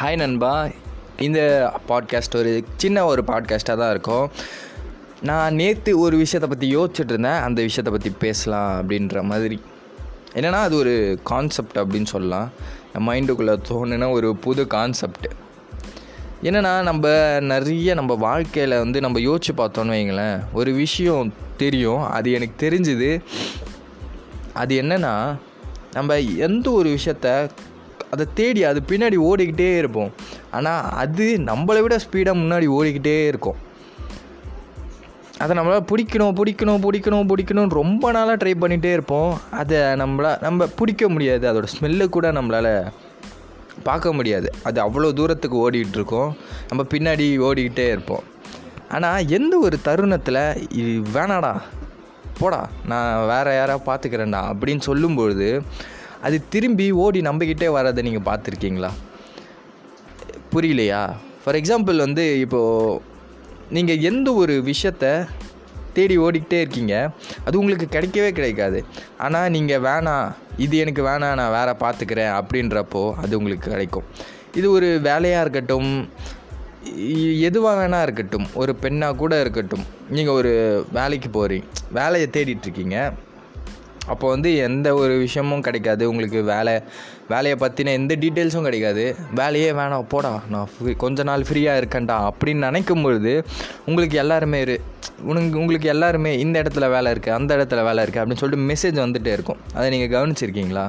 Hi நண்பா. இந்த podcast ஒரு சின்ன ஒரு பாட்காஸ்ட்டாக தான் இருக்கும். நான் நேற்று ஒரு விஷயத்தை பற்றி யோசிச்சுட்டு இருந்தேன் அந்த விஷயத்தை பற்றி பேசலாம் அப்படின்ற மாதிரி. என்னென்னா அது ஒரு கான்செப்ட் அப்படின்னு சொல்லலாம். என் மைண்டுக்குள்ளே தோணுன ஒரு புது கான்செப்ட் என்னென்னா நம்ம நிறைய நம்ம வாழ்க்கையில் வந்து நம்ம யோசிச்சு பார்த்தோன்னு வைங்களேன். ஒரு விஷயம் தெரியும். அது எனக்கு தெரிஞ்சுது. அது என்னென்னா நம்ம எந்த ஒரு விஷயத்த அதை தேடி அது பின்னாடி ஓடிக்கிட்டே இருப்போம். ஆனால் அது நம்மளை விட ஸ்பீடாக முன்னாடி ஓடிக்கிட்டே இருக்கும். அதை நம்மளால் பிடிக்கணும் பிடிக்கணும் பிடிக்கணும் பிடிக்கணும்னு ரொம்ப நாளாக ட்ரை பண்ணிகிட்டே இருப்போம். அதை நம்மளால் நம்ம பிடிக்க முடியாது. அதோடய ஸ்மெல்லு கூட நம்மளால் பார்க்க முடியாது. அது அவ்வளோ தூரத்துக்கு ஓடிக்கிட்டு இருக்கோம். நம்ம பின்னாடி ஓடிக்கிட்டே இருப்போம். ஆனால் எந்த ஒரு தருணத்தில் இது வேணாடா போடா நான் வேறு யாராவது பார்த்துக்கிறேன்டா அப்படின்னு சொல்லும்பொழுது அது திரும்பி ஓடி நம்பிக்கிட்டே வராத நீங்கள் பார்த்துருக்கீங்களா? புரியலையா? ஃபார் எக்ஸாம்பிள் வந்து இப்போது நீங்கள் எந்த ஒரு விஷயத்த தேடி ஓடிக்கிட்டே இருக்கீங்க அது உங்களுக்கு கிடைக்கவே கிடைக்காது. ஆனால் நீங்கள் வேணாம் இது எனக்கு வேணாம் நான் வேறு பார்த்துக்கிறேன் அப்படின்றப்போ அது உங்களுக்கு கிடைக்கும். இது ஒரு வேலையாக இருக்கட்டும் எதுவாக வேணா இருக்கட்டும் ஒரு பெண்ணாக கூட இருக்கட்டும் நீங்கள் ஒரு வேலைக்கு போகிறீங்க வேலையை தேடிட்டுருக்கீங்க அப்போ வந்து எந்த ஒரு விஷயமும் கிடைக்காது. உங்களுக்கு வேலை வேலையை பற்றின எந்த டீட்டெயில்ஸும் கிடைக்காது. வேலையே வேணாம் போடா நான் ஃப்ரீ கொஞ்ச நாள் ஃப்ரீயாக இருக்கேன்டா அப்படின்னு நினைக்கும் பொழுது உங்களுக்கு எல்லாருமே இரு உனக்கு உங்களுக்கு எல்லாருமே இந்த இடத்துல வேலை இருக்குது அந்த இடத்துல வேலை இருக்குது அப்படின்னு சொல்லிட்டு மெசேஜ் வந்துகிட்டே இருக்கும். அதை நீங்கள் கவனிச்சிருக்கீங்களா?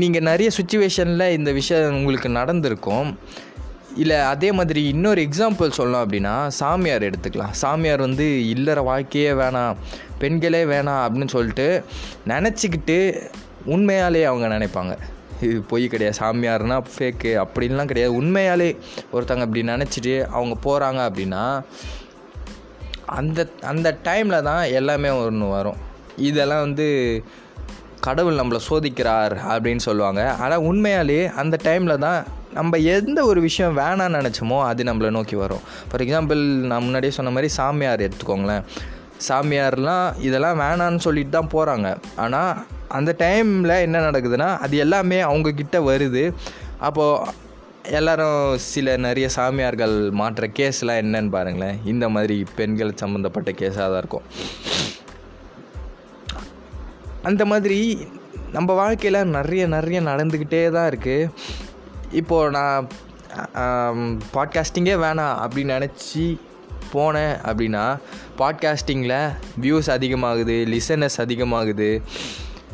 நீங்கள் நிறைய சுச்சுவேஷனில் இந்த விஷயம் உங்களுக்கு நடந்திருக்கும். இல்லை அதே மாதிரி இன்னொரு எக்ஸாம்பிள் சொல்லலாம் அப்படின்னா சாமியார் எடுத்துக்கலாம். சாமியார் வந்து இல்லற வாழ்க்கையே வேணாம் பெண்களே வேணாம் அப்படின்னு சொல்லிட்டு நினச்சிக்கிட்டு உண்மையாலே அவங்க நினைப்பாங்க. இது பொய் கிடையாது சாமியார்னா ஃபேக்கு அப்படின்லாம் கிடையாது. உண்மையாலே ஒருத்தங்க அப்படி நினச்சிட்டு அவங்க போகிறாங்க அப்படின்னா அந்த அந்த டைமில் தான் எல்லாமே ஒன்று வரும். இதெல்லாம் வந்து கடவுள் நம்மளை சோதிக்கிறார் அப்படின்னு சொல்லுவாங்க. ஆனால் உண்மையாலே அந்த டைமில் தான் நம்ம எந்த ஒரு விஷயம் வேணான்னு நினச்சோமோ அது நம்மளை நோக்கி வரும். ஃபார் எக்ஸாம்பிள் நான் முன்னாடியே சொன்ன மாதிரி சாமியார் எடுத்துக்கோங்களேன். சாமியார்லாம் இதெல்லாம் வேணான்னு சொல்லிட்டு தான் போகிறாங்க ஆனால் அந்த டைமில் என்ன நடக்குதுன்னா அது எல்லாமே அவங்கக்கிட்ட வருது. அப்போது எல்லாரும் சில நிறைய சாமியார்கள் மாற்ற கேஸ்லாம் என்னன்னு பாருங்களேன். இந்த மாதிரி பெண்கள் சம்மந்தப்பட்ட கேஸாக தான் இருக்கும். அந்த மாதிரி நம்ம வாழ்க்கையில் நிறைய நிறைய நடந்துக்கிட்டே தான் இருக்குது இப்போது நான் பாட்காஸ்டிங்கே வேணாம் அப்படின்னு நினச்சி போனேன் அப்படின்னா பாட்காஸ்டிங்கில் வியூஸ் அதிகமாகுது லிசனஸ் அதிகமாகுது.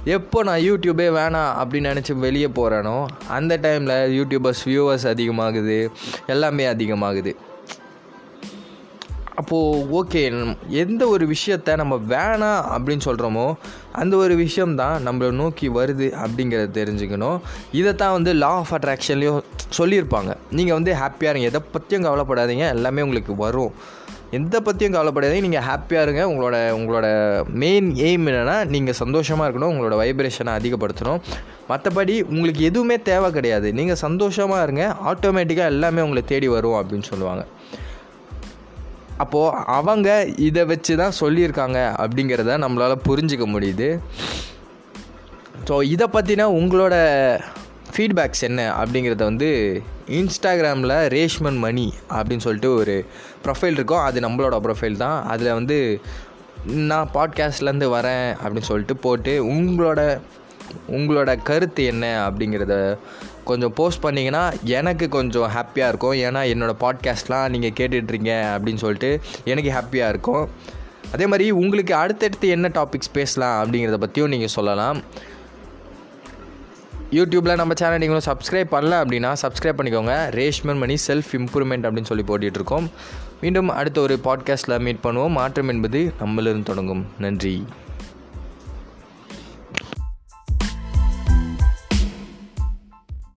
எப்போ நான் யூடியூபே வேணாம் அப்படின்னு நினச்சி வெளியே போகிறேனோ அந்த டைமில் யூடியூபர்ஸ் வியூவர்ஸ் அதிகமாகுது எல்லாமே அதிகமாகுது. அப்போது ஓகே எந்த ஒரு விஷயத்த நம்ம வேணாம் அப்படின்னு சொல்கிறோமோ அந்த ஒரு விஷயம்தான் நம்மளை நோக்கி வருது அப்படிங்கிறத தெரிஞ்சுக்கணும். இதைத்தான் வந்து லா ஆஃப் அட்ராக்ஷன்லேயும் சொல்லியிருப்பாங்க. நீங்கள் வந்து ஹாப்பியாக இருங்க. எதை பற்றியும் கவலைப்படாதீங்க. எல்லாமே உங்களுக்கு வரும். எந்த பற்றியும் கவலைப்படாதீங்க. நீங்கள் ஹாப்பியாக இருங்க. உங்களோட உங்களோட மெயின் எய்ம் என்னென்னா நீங்கள் சந்தோஷமாக இருக்கணும். உங்களோட வைப்ரேஷனை அதிகப்படுத்தணும். மற்றபடி உங்களுக்கு எதுவுமே தேவை கிடையாது. நீங்கள் சந்தோஷமாக இருங்க. ஆட்டோமேட்டிக்காக எல்லாமே உங்களை தேடி வரும் அப்படின்னு சொல்லுவாங்க. அப்போது அவங்க இதை வச்சு தான் சொல்லியிருக்காங்க அப்படிங்கிறத நம்மளால் புரிஞ்சிக்க முடியுது. ஸோ இதை பற்றினா உங்களோட ஃபீட்பேக்ஸ் என்ன அப்படிங்கிறத வந்து இன்ஸ்டாகிராமில் ரேஷ்மன் மணி அப்படின்னு சொல்லிட்டு ஒரு ப்ரொஃபைல் இருக்கும் அது நம்மளோட ப்ரொஃபைல் தான். அதில் வந்து நான் பாட்காஸ்ட்லேருந்து வரேன் அப்படின்னு சொல்லிட்டு போட்டு உங்களோட உங்களோட கருத்து என்ன அப்படிங்கிறத கொஞ்சம் போஸ்ட் பண்ணிங்கன்னா எனக்கு கொஞ்சம் ஹாப்பியாக இருக்கும். ஏன்னா என்னோடய பாட்காஸ்ட்லாம் நீங்கள் கேட்டுட்ருங்க அப்படின்னு சொல்லிட்டு எனக்கு ஹாப்பியாக இருக்கும். அதே மாதிரி உங்களுக்கு அடுத்தடுத்து என்ன டாபிக்ஸ் பேசலாம் அப்படிங்கிறத பற்றியும் நீங்கள் சொல்லலாம். யூடியூப்பில் நம்ம சேனல் நீங்களும் சப்ஸ்கிரைப் பண்ணல அப்படின்னா சப்ஸ்கிரைப் பண்ணிக்கோங்க. ரேஷ்மன் மணி செல்ஃப் இம்ப்ரூவ்மெண்ட் அப்படின்னு சொல்லி போட்டிகிட்ருக்கோம் மீண்டும் அடுத்த ஒரு பாட்காஸ்ட்டில் மீட் பண்ணுவோம். மாற்றம் என்பது நம்மளிருந்து தொடங்கும். நன்றி.